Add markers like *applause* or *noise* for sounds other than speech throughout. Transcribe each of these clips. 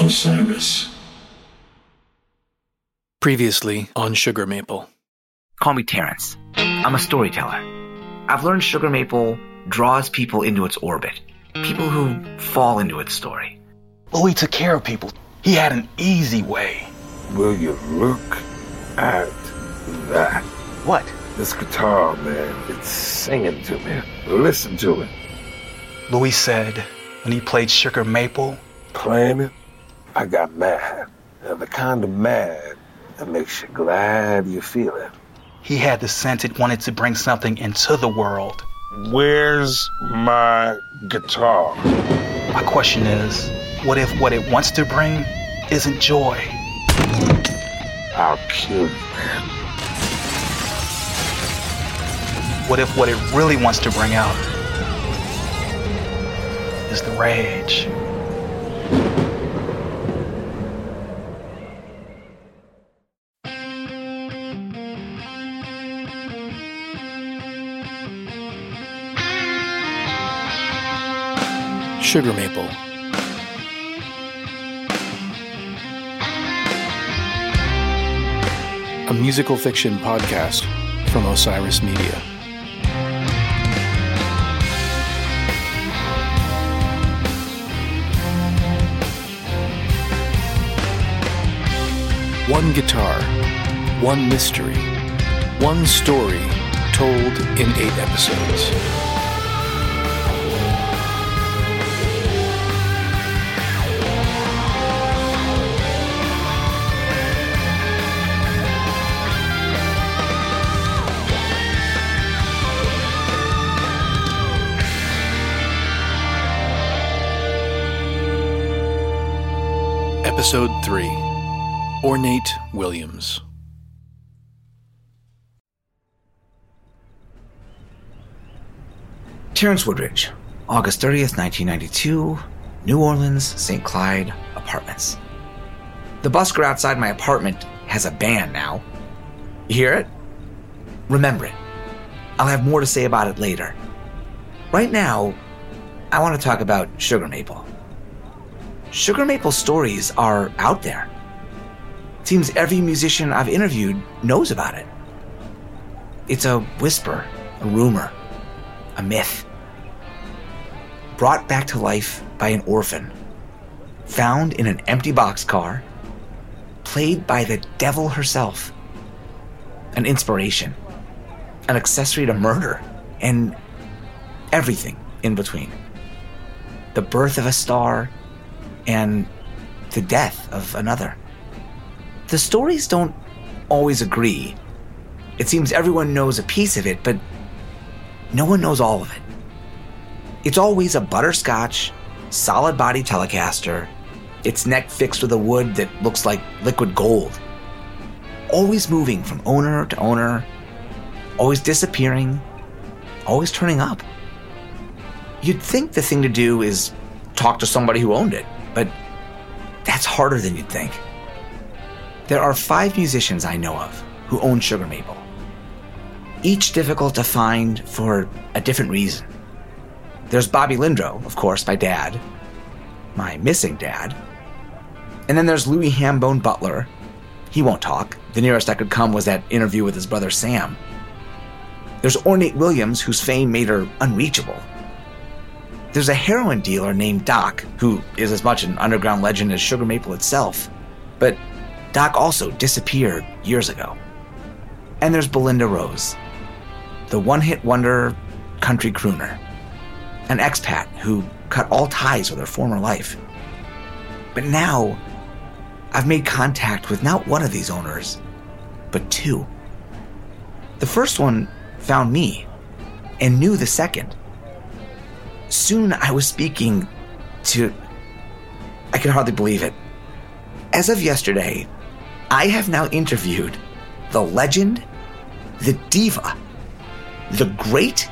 Osiris. Previously on Sugar Maple. Call me Terrance. I'm a storyteller. I've learned Sugar Maple draws people into its orbit, people who fall into its story. Louis took care of people. He had an easy way. Will you look at that? What? This guitar, man, it's singing to me. Listen to it. Louis said when he played Sugar Maple, Playing it, I got mad. Now, the kind of mad that makes you glad you feel it. he had the sense it wanted to bring something into the world. Where's my guitar? My question is, what if what it wants to bring isn't joy? I'll kill you, man. What if what it really wants to bring out is the rage? Sugar Maple. A musical fiction podcast from Osiris Media. One guitar, one mystery, one story told in eight episodes. Episode 3 Ornate Williams. Terrance Woodrige, August 30th, 1992, New Orleans, St. Clyde Apartments. The busker outside my apartment has a band now. You hear it? Remember it. I'll have more to say about it later. Right now, I want to talk about Sugar Maple. Sugar Maple stories are out there. Seems every musician I've interviewed knows about it. It's a whisper, a rumor, a myth. Brought back to life by an orphan, found in an empty boxcar, played by the devil herself. An inspiration, an accessory to murder, and everything in between. The birth of a star and the death of another. The stories don't always agree. It seems everyone knows a piece of it, but no one knows all of it. It's always a butterscotch, solid body Telecaster, its neck fixed with a wood that looks like liquid gold. Always moving from owner to owner, always disappearing, always turning up. You'd think the thing to do is talk to somebody who owned it, but that's harder than you'd think. There are five musicians I know of who own Sugar Maple, each difficult to find for a different reason. There's Bobby Lindro, of course, my dad, my missing dad. And then there's Louis Hambone Butler. He won't talk. The nearest I could come was that interview with his brother Sam. There's Ornate Williams, whose fame made her unreachable. There's a heroin dealer named Doc, who is as much an underground legend as Sugar Maple itself. But Doc also disappeared years ago. And there's Belinda Rose, the one hit wonder country crooner, an expat who cut all ties with her former life. But now, I've made contact with not one of these owners, but two. The first one found me and knew the second. Soon I was speaking to. I can hardly believe it. As of yesterday, I have now interviewed the legend, the diva, the great,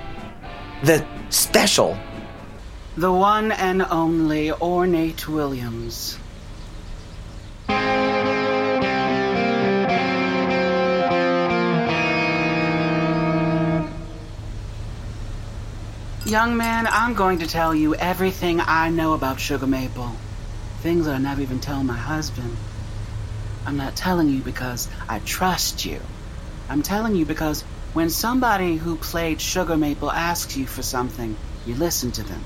the special, The one and only Ornate Williams. Young man, I'm going to tell you everything I know about Sugar Maple. Things I never even tell my husband. I'm not telling you because I trust you. I'm telling you because when somebody who played Sugar Maple asks you for something, you listen to them.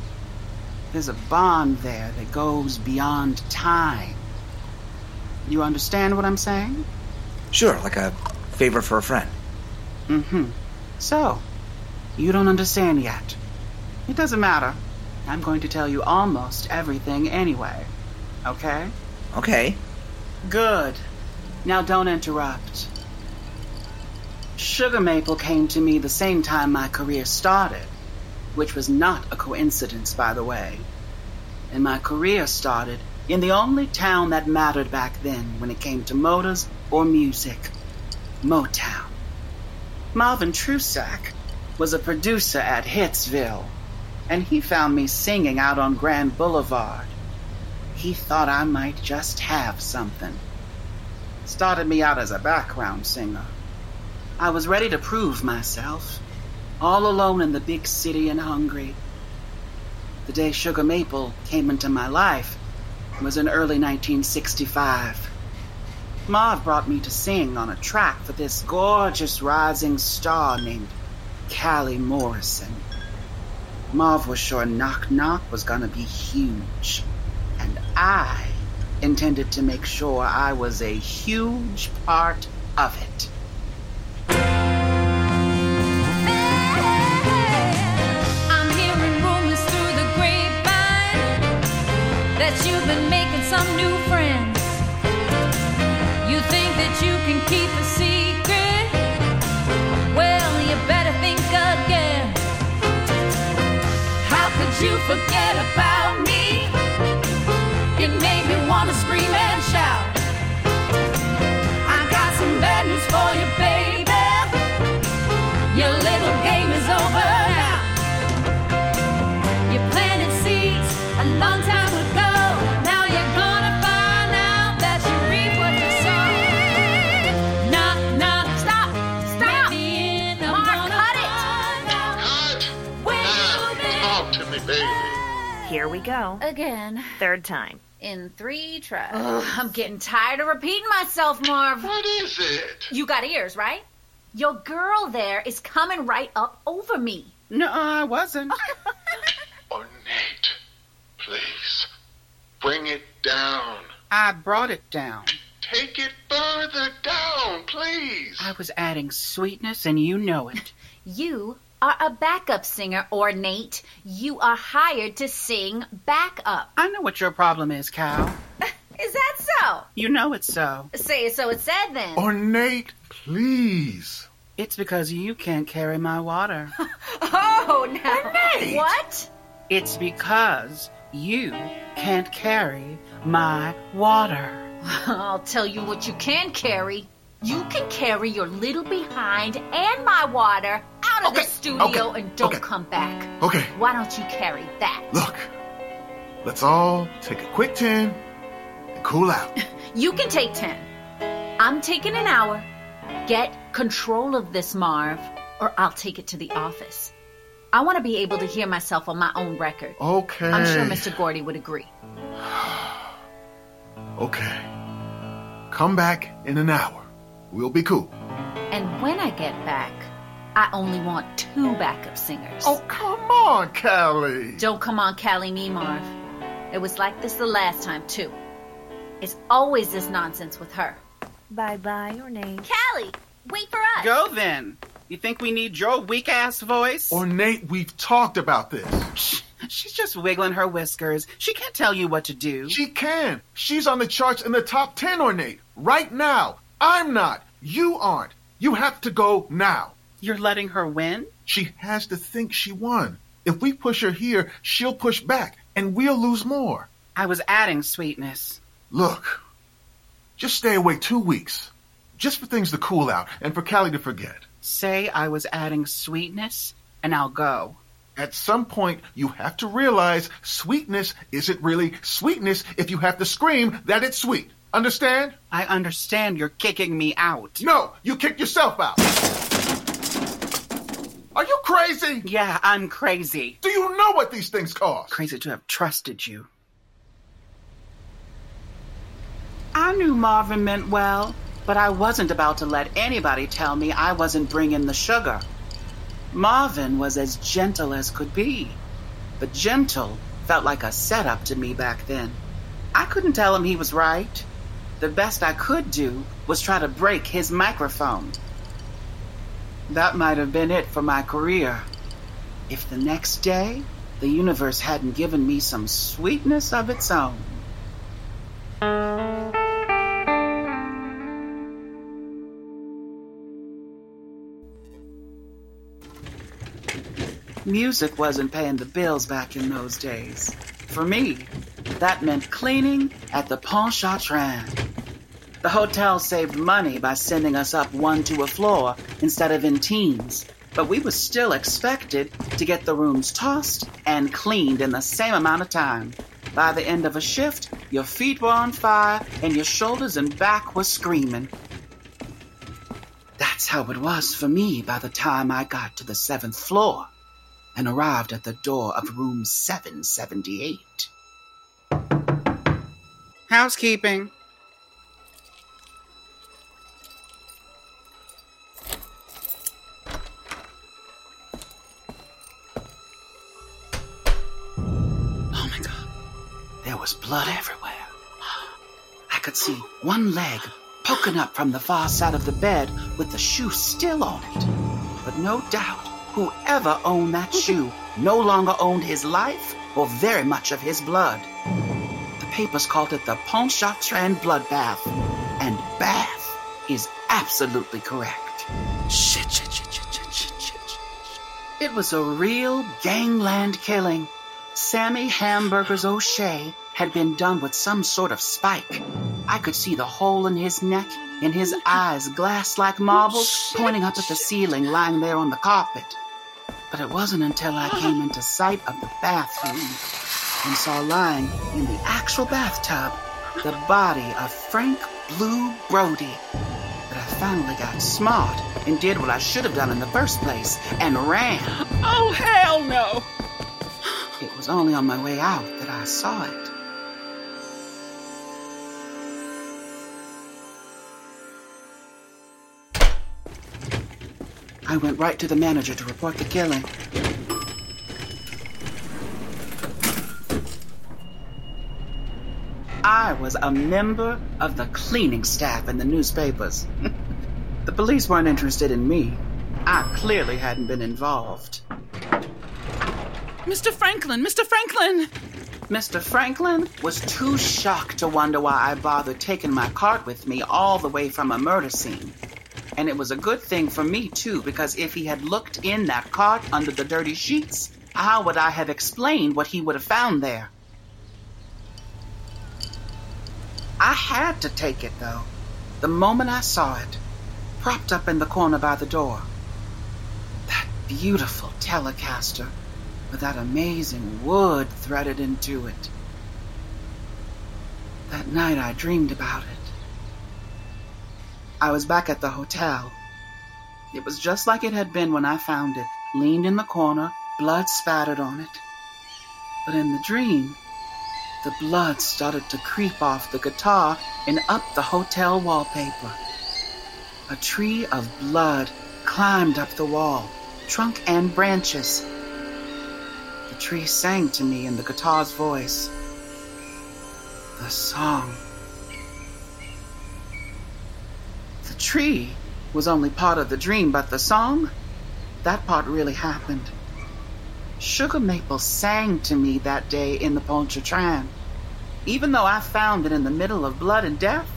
There's a bond there that goes beyond time. You understand what I'm saying? Sure, like a favor for a friend. Mm hmm. So, you don't understand yet. It doesn't matter. I'm going to tell you almost everything anyway. Okay? Okay. Good. Now don't interrupt. Sugar Maple came to me the same time my career started, which was not a coincidence, by the way. And my career started in the only town that mattered back then when it came to motors or music Motown. Marvin Trusack was a producer at Hitsville, and he found me singing out on Grand Boulevard. He thought I might just have something. Started me out as a background singer. I was ready to prove myself, all alone in the big city and hungry. The day Sugar Maple came into my life was in early 1965. Marv brought me to sing on a track for this gorgeous rising star named Cally Morrison. Marv was sure Knock Knock was gonna be huge, and I intended to make sure I was a huge part of it. I'm hearing rumors through the grapevine that you've been making some new friends. You think that you can keep a secret? Well, you better think again. How could you forget about to me, baby. Here we go. Again, Third time. in three tries. Ugh, I'm getting tired of repeating myself, Marv. What is it? You got ears, right? Your girl there is coming right up over me. No, I wasn't. *laughs* Ornate, please. Bring it down. I brought it down. Take it further down, please. I was adding sweetness, and you know it. You are a backup singer, Ornate. You are hired to sing backup. I know what your problem is, Cal. *laughs* Is that so? You know it's so. Say it so it's said then. Ornate, please. It's because you can't carry my water. *laughs* Oh, now. What? It's because you can't carry my water. *laughs* I'll tell you what you can carry. You can carry your little behind and my water out of Okay, the studio okay, and don't okay. come back. Okay, Why don't you carry that? look. Let's all take a quick 10 and cool out. *laughs* You can take 10. I'm taking an hour. Get control of this, Marv, or I'll take it to the office. I want to be able to hear myself on my own record. Okay. I'm sure Mr. Gordy would agree. *sighs* Okay. Come back in an hour. We'll be cool. And when I get back, I only want two backup singers. Oh, come on, Cally. Don't come on, Cally me, Marv. It was like this the last time, too. It's always this nonsense with her. Bye bye, Ornate. Cally, wait for us. Go then. You think we need your weak ass voice? Oh, Ornate, we've talked about this. She's just wiggling her whiskers. She can't tell you what to do. She can. She's on the charts in the top 10, Ornate. Right now. I'm not. You aren't. You have to go now. You're letting her win? She has to think she won. If we push her here, she'll push back, and we'll lose more. I was adding sweetness. Look, just stay away two weeks. Just for things to cool out and for Cally to forget. Say I was adding sweetness, and I'll go. At some point, you have to realize sweetness isn't really sweetness if you have to scream that it's sweet. Understand? I understand you're kicking me out. No, you kicked yourself out. Are you crazy? Yeah, I'm crazy. Do you know what these things cost? Crazy to have trusted you. I knew Marvin meant well, but I wasn't about to let anybody tell me I wasn't bringing the sugar. Marvin was as gentle as could be, but gentle felt like a setup to me back then. I couldn't tell him he was right. The best I could do was try to break his microphone. That might have been it for my career. If the next day the universe hadn't given me some sweetness of its own. Music wasn't paying the bills back in those days. For me, that meant cleaning at the Pont Pontchartrain. The hotel saved money by sending us up one to a floor instead of in teams, but we were still expected to get the rooms tossed and cleaned in the same amount of time. By the end of a shift, your feet were on fire and your shoulders and back were screaming. That's how it was for me by the time I got to the seventh floor and arrived at the door of room 778. Housekeeping. Oh my god. There was blood everywhere. I could see one leg poking up from the far side of the bed with the shoe still on it. But no doubt, whoever owned that shoe no longer owned his life or very much of his blood. The papers called it the Pontchartrain bloodbath, and bath is absolutely correct. Shit, shit, shit, shit, shit, shit, shit, shit. It was a real gangland killing. Sammy Hamburgers O'Shea had been done with some sort of spike. I could see the hole in his neck, in his eyes, glass like marbles, oh, pointing up at the ceiling, lying there on the carpet. But it wasn't until I came *gasps* into sight of the bathroom and saw lying in the actual bathtub the body of Frank Blue Brody that I finally got smart and did what I should have done in the first place and ran. Oh, hell no! It was only on my way out that I saw it. I went right to the manager to report the killing. I was a member of the cleaning staff in the newspapers. *laughs* the police weren't interested in me. I clearly hadn't been involved. Mr. Franklin, Mr. Franklin! Mr. Franklin was too shocked to wonder why I bothered taking my cart with me all the way from a murder scene. And it was a good thing for me, too, because if he had looked in that cart under the dirty sheets, how would I have explained what he would have found there? I had to take it, though, the moment I saw it, propped up in the corner by the door. That beautiful Telecaster with that amazing wood threaded into it. That night I dreamed about it. I was back at the hotel. It was just like it had been when I found it, leaned in the corner, blood spattered on it. But in the dream, the blood started to creep off the guitar and up the hotel wallpaper. A tree of blood climbed up the wall, trunk and branches. The tree sang to me in the guitar's voice. The song. Tree was only part of the dream, but the song, that part really happened. Sugar Maple sang to me that day in the Pontchartrain. Even though I found it in the middle of blood and death,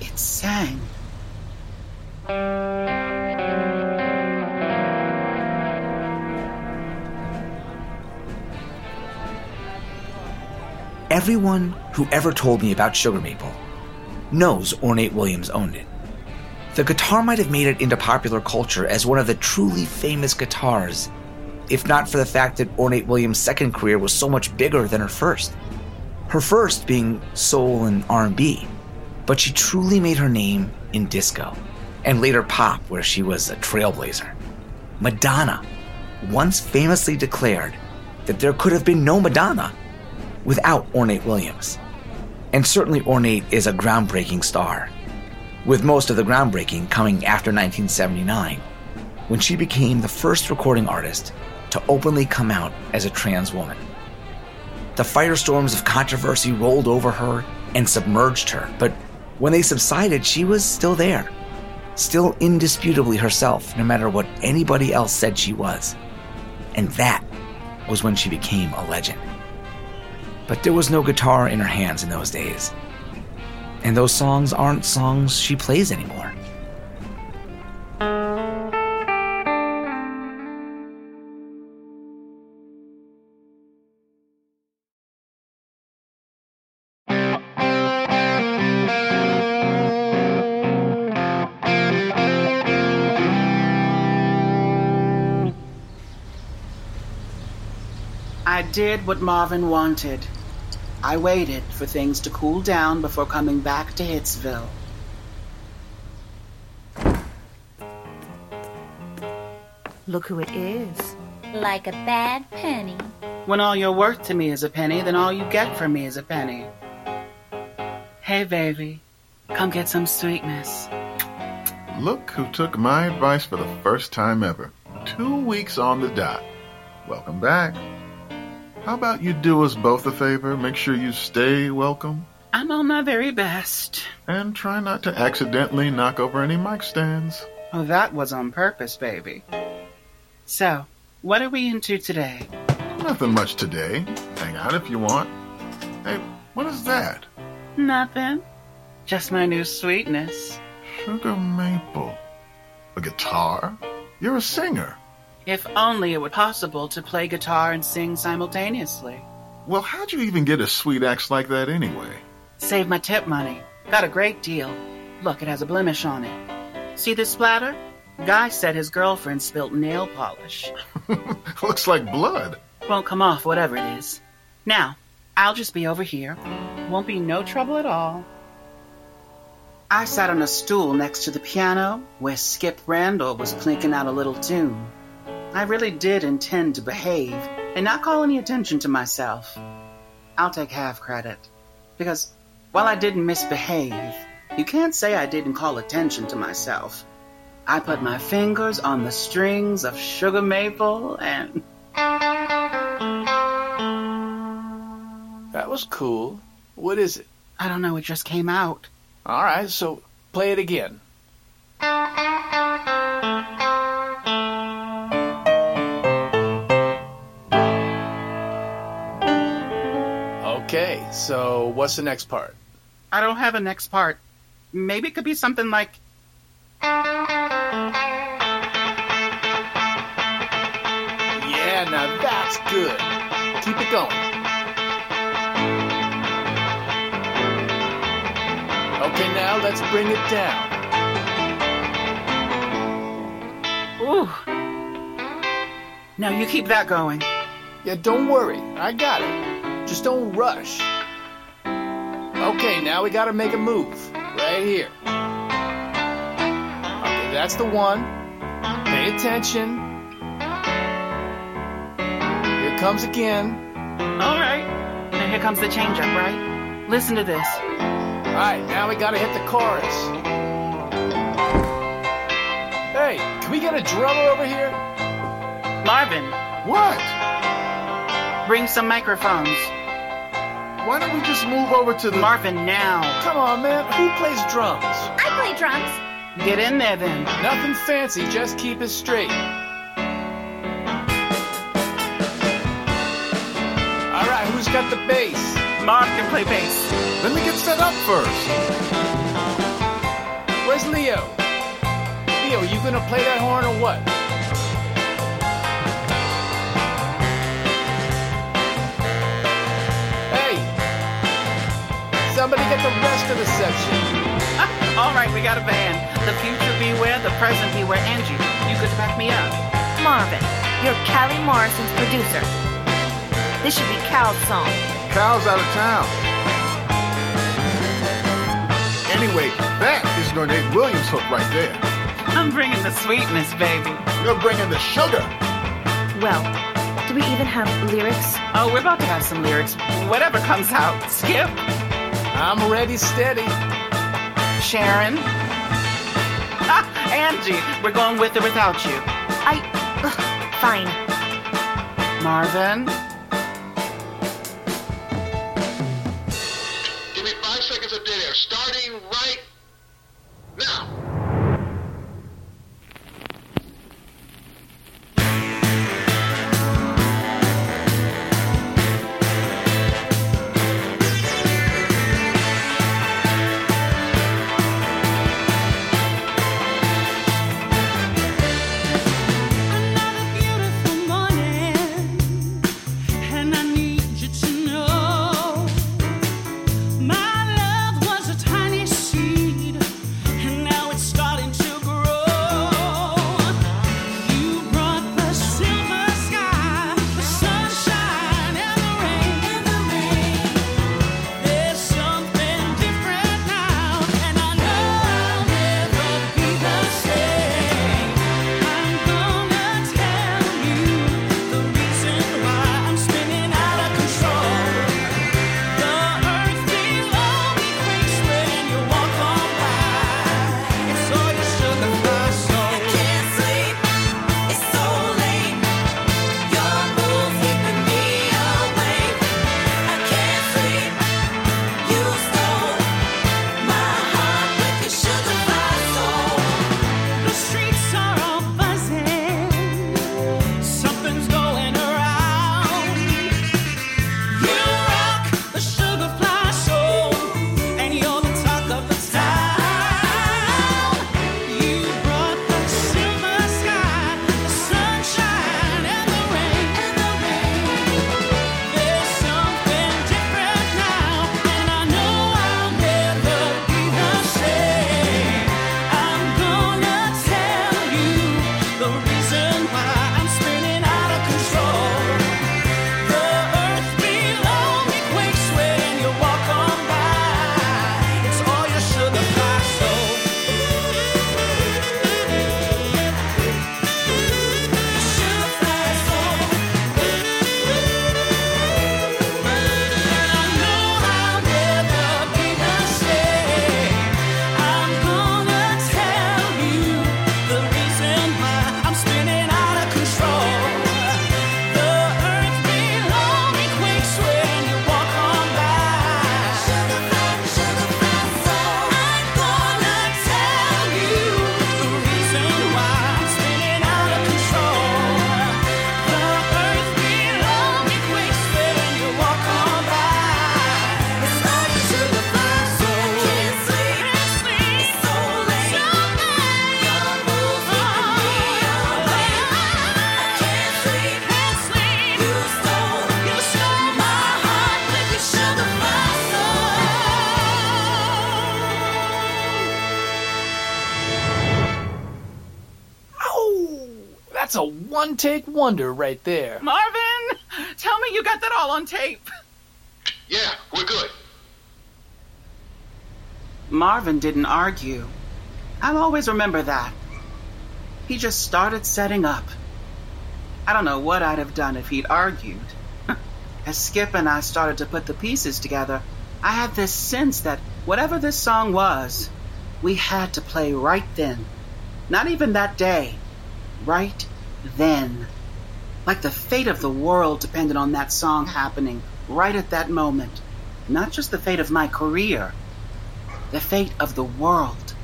it sang. Everyone who ever told me about Sugar Maple knows Ornate Williams owned it. The guitar might have made it into popular culture as one of the truly famous guitars, if not for the fact that Ornate Williams' second career was so much bigger than her first. Her first being soul and R&B, but she truly made her name in disco and later pop where she was a trailblazer. Madonna once famously declared that there could have been no Madonna without Ornate Williams. And certainly Ornate is a groundbreaking star, with most of the groundbreaking coming after 1979, when she became the first recording artist to openly come out as a trans woman. The firestorms of controversy rolled over her and submerged her, but when they subsided, she was still there, still indisputably herself, no matter what anybody else said she was. And that was when she became a legend. But there was no guitar in her hands in those days. And those songs aren't songs she plays anymore. I did what Marvin wanted. I waited for things to cool down before coming back to Hitsville. Look who it is. Like a bad penny. When all you're worth to me is a penny, then all you get from me is a penny. Hey, baby, come get some sweetness. Look who took my advice for the first time ever. Two weeks on the dot. Welcome back. How about you do us both a favor? Make sure you stay welcome. I'm on my very best. And try not to accidentally knock over any mic stands. Oh, that was on purpose, baby. So, what are we into today? Nothing much today. Hang out if you want. Hey, what is that? Nothing. Just my new sweetness. Sugar maple. A guitar? You're a singer. If only it were possible to play guitar and sing simultaneously. Well, how'd you even get a sweet axe like that anyway? Save my tip money. Got a great deal. Look, it has a blemish on it. See this splatter? Guy said his girlfriend spilt nail polish. *laughs* Looks like blood. Won't come off, whatever it is. Now, I'll just be over here. Won't be no trouble at all. I sat on a stool next to the piano where Skip Randall was clinking out a little tune. I really did intend to behave and not call any attention to myself. I'll take half credit. Because while I didn't misbehave, you can't say I didn't call attention to myself. I put my fingers on the strings of sugar maple and. That was cool. What is it? I don't know, it just came out. All right, so play it again. *laughs* so what's the next part? I don't have a next part. Maybe it could be something like. Yeah, now that's good. Keep it going. Okay, now let's bring it down. Ooh. Now you keep that going. Yeah, don't worry. I got it. Just don't rush. Okay, now we gotta make a move. Right here. Okay, that's the one. Pay attention. Here comes again. All right. Now here comes the change up, right? Listen to this. Alright, now we gotta hit the chorus. Hey, can we get a drummer over here? Marvin, What? bring some microphones. Why don't we just move over to the. Marvin, now. Come on, man. Who plays drums? I play drums. Get in there then. Nothing fancy, just keep it straight. Alright, who's got the bass? Mark can play bass. Let me get set up first. Where's Leo? Leo, you gonna play that horn or what? Somebody get the rest of the section. *laughs* All right, we got a band. The future beware, the present beware. Angie, you could back me up. Marvin, you're Cally Morrison's producer. This should be Cal's song. Cal's out of town. Anyway, that is Ornate Williams' hook right there. I'm bringing the sweetness, baby. You're bringing the sugar. Well, do we even have lyrics? Oh, we're about to have some lyrics. Whatever comes out. Skip. I'm ready steady. Sharon? Ah, *laughs* Angie, we're going with or without you. I. Ugh, fine. Marvin? Take wonder right there. Marvin, tell me you got that all on tape. Yeah, we're good. Marvin didn't argue. I'll always remember that. He just started setting up. I don't know what I'd have done if he'd argued. *laughs* As Skip and I started to put the pieces together, I had this sense that whatever this song was, we had to play right then. Not even that day. Right then. Like the fate of the world depended on that song happening right at that moment. Not just the fate of my career, the fate of the world.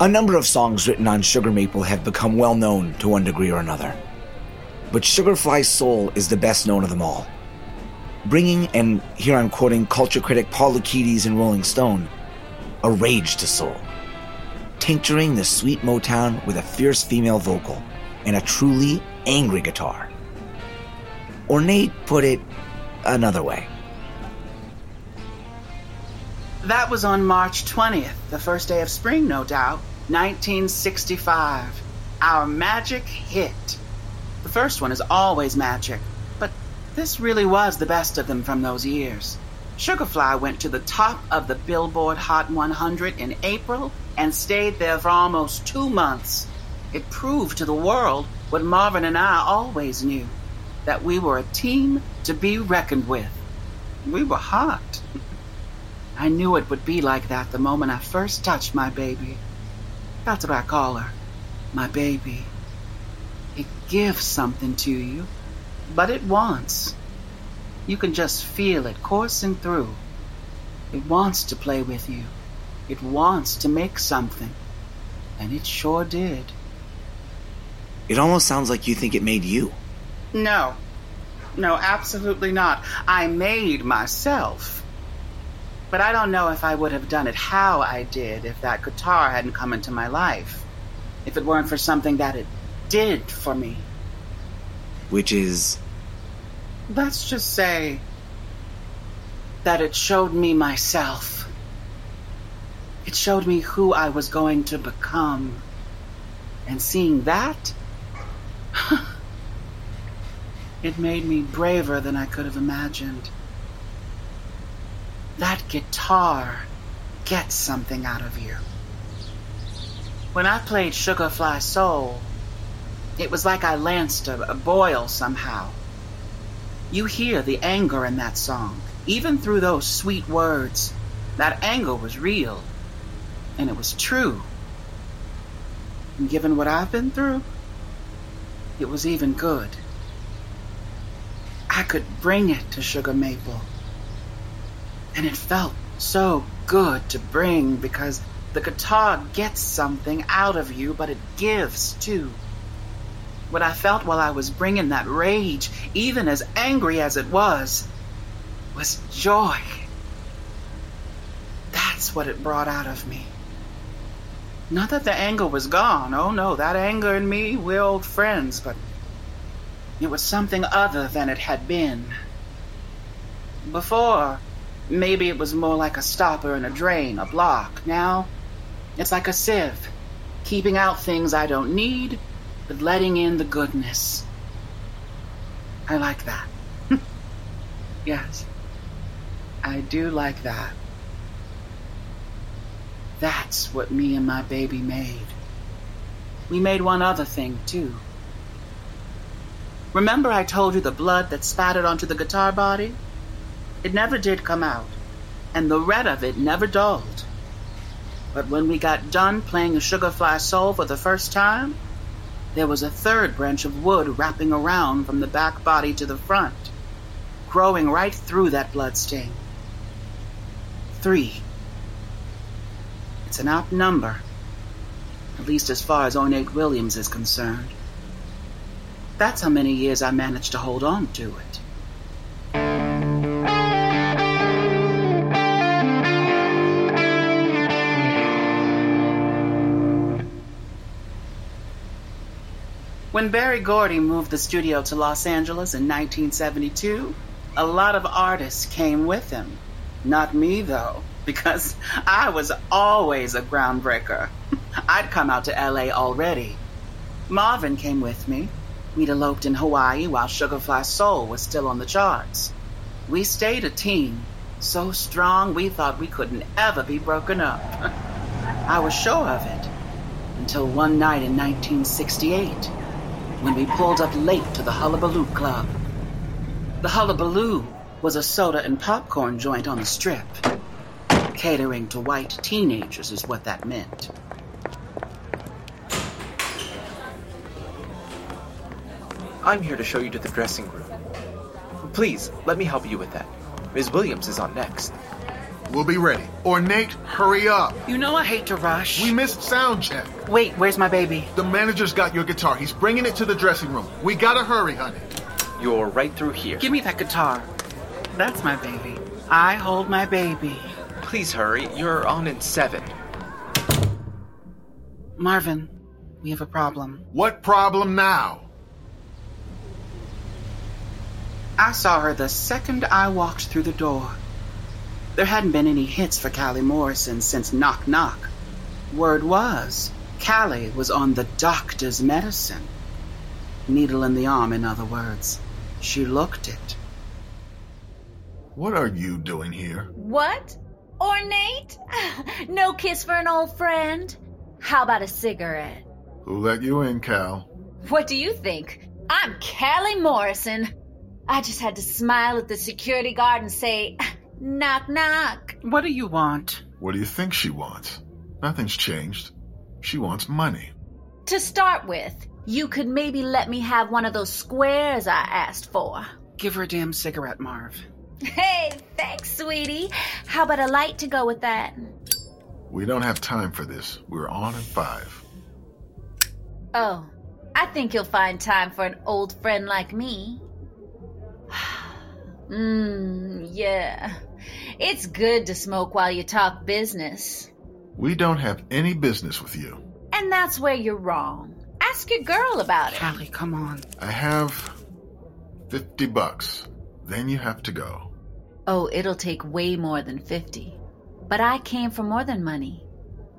A number of songs written on Sugar Maple have become well known to one degree or another. But Sugar Fly Soul is the best known of them all. Bringing, and here I'm quoting culture critic Paul Lukides in Rolling Stone, a rage to soul. Tincturing the sweet Motown with a fierce female vocal and a truly angry guitar. Ornate put it another way. That was on March 20th, the first day of spring, no doubt, 1965. Our magic hit. The first one is always magic, this really was the best of them from those years. Sugar Fly went to the top of the Billboard Hot 100 in April and stayed there for almost two months. It proved to the world what Marvin and I always knew that we were a team to be reckoned with. We were hot. *laughs* I knew it would be like that the moment I first touched my baby. That's what I call her. My baby. It gives something to you, but it wants. You can just feel it coursing through. It wants to play with you. It wants to make something. And it sure did. It almost sounds like you think it made you. No. No, absolutely not. I made myself. But I don't know if I would have done it how I did if that guitar hadn't come into my life. If it weren't for something that it did for me. Which is. Let's just say that it showed me myself. It showed me who I was going to become. And seeing that, *laughs* it made me braver than I could have imagined. That guitar gets something out of you. When I played Sugar Fly Soul, it was like I lanced a, a boil somehow. You hear the anger in that song, even through those sweet words. That anger was real, and it was true. And given what I've been through, it was even good. I could bring it to Sugar Maple. And it felt so good to bring because the guitar gets something out of you, but it gives too. What I felt while I was bringing that rage, even as angry as it was, was joy. That's what it brought out of me. Not that the anger was gone. Oh no, that anger and me, we're old friends, but it was something other than it had been. Before, maybe it was more like a stopper and a drain, a block. Now, it's like a sieve, keeping out things I don't need, but letting in the goodness. I like that. *laughs* yes, I do like that. That's what me and my baby made. We made one other thing, too. Remember I told you the blood that spattered onto the guitar body? It never did come out, and the red of it never dulled. But when we got done playing a Sugar Fly Soul for the first time, there was a third branch of wood wrapping around from the back body to the front, growing right through that blood stain. Three. It's an apt number, at least as far as Ornate Williams is concerned. That's how many years I managed to hold on to it. When Berry Gordy moved the studio to Los Angeles in 1972, a lot of artists came with him. Not me, though, *laughs* because I was always a groundbreaker. *laughs* I'd come out to LA already. Marvin came with me. We'd eloped in Hawaii while Sugar Fly Soul was still on the charts. We stayed a team, so strong we thought we couldn't ever be broken up. *laughs* I was sure of it until one night in 1968 when we pulled up late to the Hullabaloo Club. The Hullabaloo was a soda and popcorn joint on the strip. Catering to white teenagers is what that meant. I'm here to show you to the dressing room. Please, let me help you with that. Ms. Williams is on next. We'll be ready. Ornate, hurry up. You know I hate to rush. We missed sound check. Wait, where's my baby? The manager's got your guitar. He's bringing it to the dressing room. We gotta hurry, honey. You're right through here. Give me that guitar. That's my baby. I hold my baby. Please hurry. You're on in seven. Marvin, we have a problem. What problem now? I saw her the second I walked through the door. There hadn't been any hits for Cally Morrison since Knock Knock. Word was, Cally was on the doctor's medicine. Needle in the arm, in other words. She looked it. What are you doing here? What? Ornate? *laughs* No kiss for an old friend? How about a cigarette? Who let you in, Cal? What do you think? I'm Cally Morrison. I just had to smile at the security guard and say, knock, knock. What do you want? What do you think she wants? Nothing's changed. She wants money. To start with, you could maybe let me have one of those squares I asked for. Give her a damn cigarette, Marv. Hey, thanks, sweetie. How about a light to go with that? We don't have time for this. We're on in five. Oh, I think you'll find time for an old friend like me. Mmm, *sighs* yeah. It's good to smoke while you talk business. We don't have any business with you. And that's where you're wrong. Ask your girl about it. Cally, come on. I have 50 bucks. Then you have to go. Oh, it'll take way more than 50. But I came for more than money.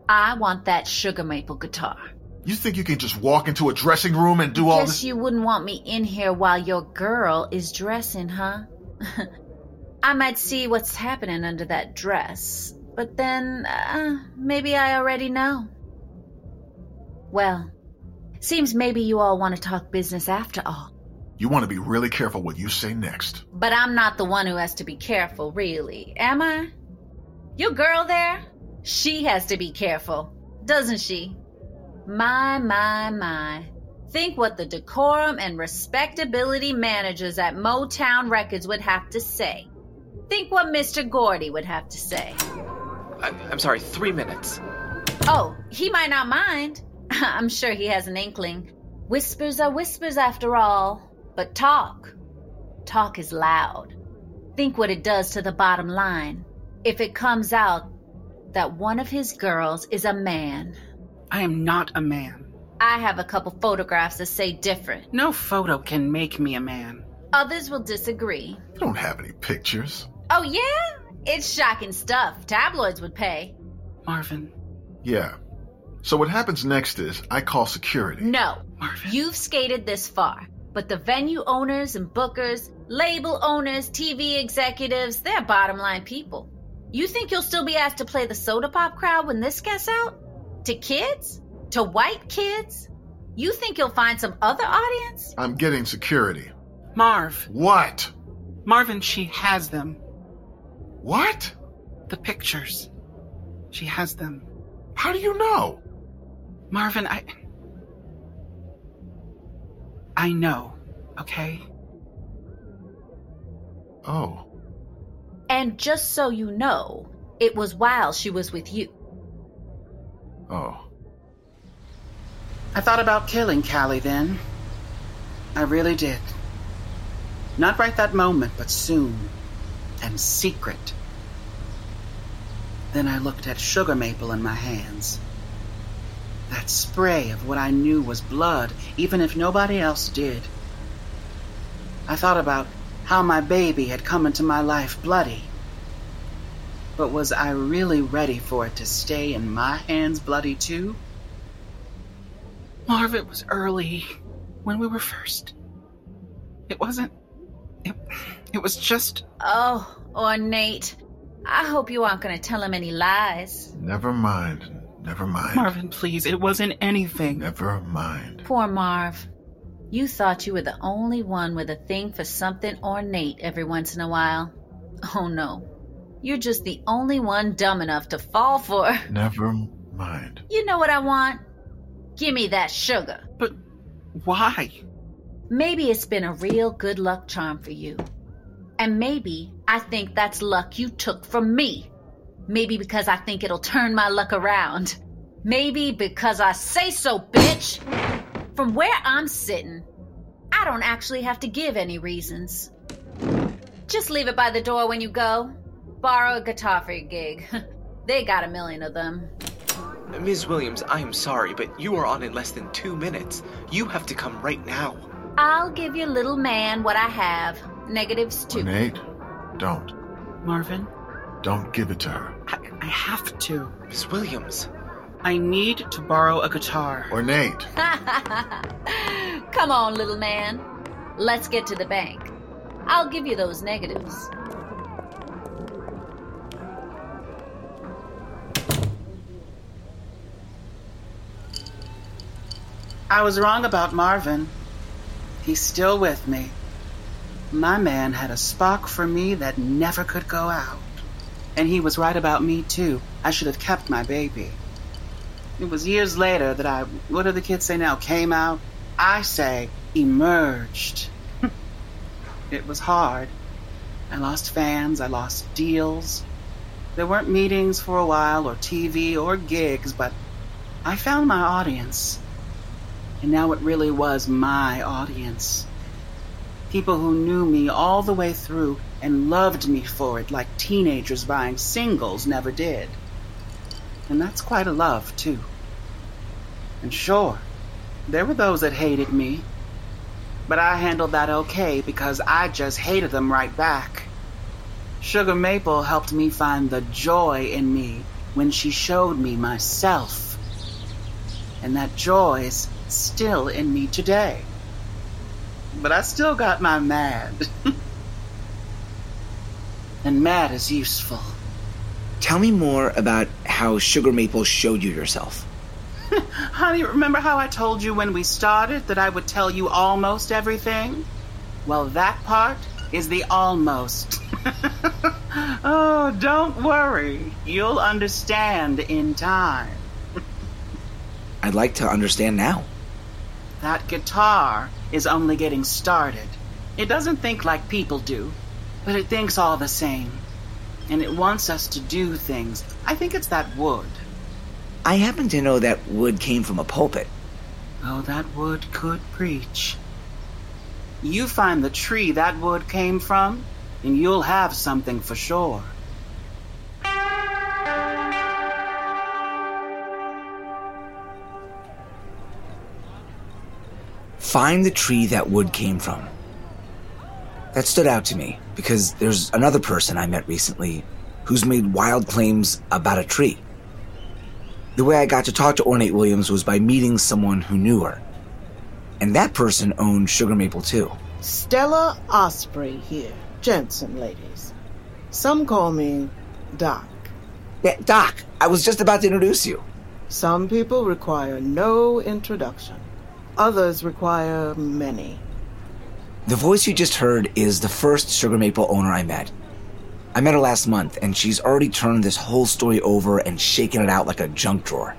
I want that sugar maple guitar. You think you can just walk into a dressing room and do all Guess this? you wouldn't want me in here while your girl is dressing, huh? *laughs* I might see what's happening under that dress, but then uh, maybe I already know. Well, seems maybe you all want to talk business after all. You want to be really careful what you say next. But I'm not the one who has to be careful, really, am I? Your girl there? She has to be careful, doesn't she? My, my, my. Think what the decorum and respectability managers at Motown Records would have to say. Think what Mr. Gordy would have to say. I, I'm sorry, three minutes. Oh, he might not mind. *laughs* I'm sure he has an inkling. Whispers are whispers after all. But talk. Talk is loud. Think what it does to the bottom line. If it comes out that one of his girls is a man. I am not a man. I have a couple photographs that say different. No photo can make me a man. Others will disagree. You don't have any pictures. Oh, yeah? It's shocking stuff. Tabloids would pay. Marvin. Yeah. So what happens next is I call security. No. Marvin. You've skated this far. But the venue owners and bookers, label owners, TV executives, they're bottom line people. You think you'll still be asked to play the soda pop crowd when this gets out? To kids? To white kids? You think you'll find some other audience? I'm getting security. Marv. What? Marvin, she has them. What? The pictures. She has them. How do you know? Marvin, I. I know, okay? Oh. And just so you know, it was while she was with you. Oh. I thought about killing Cally then. I really did. Not right that moment, but soon. And secret. Then I looked at sugar maple in my hands. That spray of what I knew was blood, even if nobody else did. I thought about how my baby had come into my life bloody. But was I really ready for it to stay in my hands bloody too? Marv, it was early when we were first. It wasn't. It, it was just. Oh, ornate. I hope you aren't going to tell him any lies. Never mind. Never mind. Marvin, please, it wasn't anything. Never mind. Poor Marv. You thought you were the only one with a thing for something ornate every once in a while. Oh no. You're just the only one dumb enough to fall for. Never mind. You know what I want? Give me that sugar. But why? Maybe it's been a real good luck charm for you. And maybe I think that's luck you took from me. Maybe because I think it'll turn my luck around. Maybe because I say so, bitch. From where I'm sitting, I don't actually have to give any reasons. Just leave it by the door when you go. Borrow a guitar for your gig. *laughs* they got a million of them. Ms. Williams, I am sorry, but you are on in less than two minutes. You have to come right now. I'll give your little man what I have. Negatives too. Nate, don't. Marvin, Don't give it to her. I, I have to. Miss Williams. I need to borrow a guitar. Ornate. *laughs* Come on, little man. Let's get to the bank. I'll give you those negatives. I was wrong about Marvin. He's still with me. My man had a spark for me that never could go out. And he was right about me, too. I should have kept my baby. It was years later that I, what do the kids say now, came out? I say, emerged. *laughs* it was hard. I lost fans, I lost deals. There weren't meetings for a while, or TV, or gigs, but I found my audience. And now it really was my audience. People who knew me all the way through and loved me for it like teenagers buying singles never did. And that's quite a love, too. And sure, there were those that hated me. But I handled that okay because I just hated them right back. Sugar Maple helped me find the joy in me when she showed me myself. And that joy's still in me today. But I still got my mad. *laughs* and mad is useful. Tell me more about how Sugar Maple showed you yourself. *laughs* Honey, remember how I told you when we started that I would tell you almost everything? Well, that part is the almost. *laughs* oh, don't worry. You'll understand in time. I'd like to understand now. That guitar is only getting started. It doesn't think like people do, but it thinks all the same. And it wants us to do things. I think it's that wood. I happen to know that wood came from a pulpit. Oh, that wood could preach. You find the tree that wood came from, and you'll have something for sure. Find the tree that wood came from. That stood out to me because there's another person I met recently who's made wild claims about a tree. The way I got to talk to Ornate Williams was by meeting someone who knew her. And that person owned Sugar Maple too. Stella Osprey here. Jensen, ladies. Some call me Doc. Yeah, Doc, I was just about to introduce you. Some people require no introduction. Others require many. The voice you just heard is the first Sugar Maple owner I met. I met her last month, and she's already turned this whole story over and shaken it out like a junk drawer.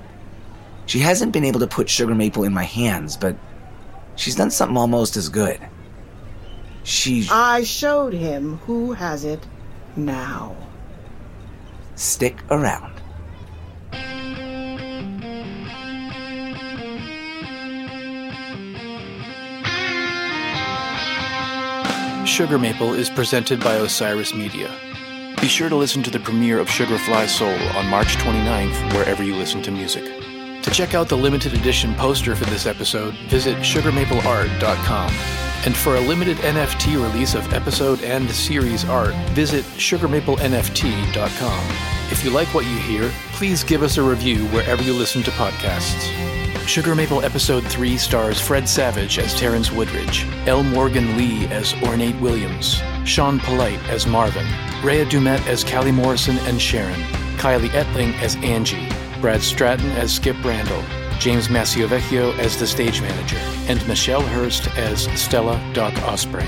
She hasn't been able to put Sugar Maple in my hands, but she's done something almost as good. She. I showed him who has it now. Stick around. Sugar Maple is presented by Osiris Media. Be sure to listen to the premiere of Sugar Fly Soul on March 29th, wherever you listen to music. To check out the limited edition poster for this episode, visit sugarmapleart.com. And for a limited NFT release of episode and series art, visit sugarmaplenft.com. If you like what you hear, please give us a review wherever you listen to podcasts. Sugar Maple Episode 3 stars Fred Savage as Terrance Woodrige, L. Morgan Lee as Ornate Williams, Sean Polite as Marvin, Rhea Dummett as Cally Morrison and Sharon, Kiley Etling as Angie, Brad Stratton as Skip Randall, James Masciovecchio as the stage manager, and Michelle Hurst as Stella Doc Osprey.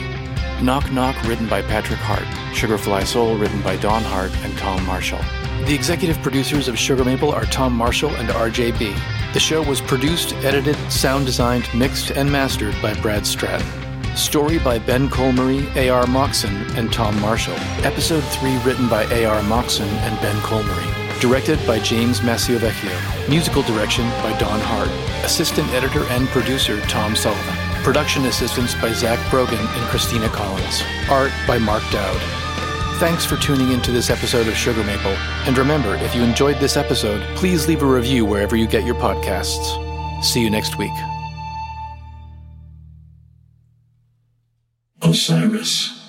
Knock Knock written by Patrick Hart, Sugar Fly Soul written by Don Hart and Tom Marshall. The executive producers of Sugar Maple are Tom Marshall and RJB. The show was produced, edited, sound designed, mixed, and mastered by Brad Stratton. Story by Ben Colmery, A.R. Moxon, and Tom Marshall. Episode 3 written by A.R. Moxon and Ben Colmery. Directed by James Masciovecchio. Musical direction by Don Hart. Assistant editor and producer Tom Sullivan. Production assistance by Zach Brogan and Christina Collins. Art by Mark Dowd. Thanks for tuning into this episode of Sugar Maple. And remember, if you enjoyed this episode, please leave a review wherever you get your podcasts. See you next week. Osiris.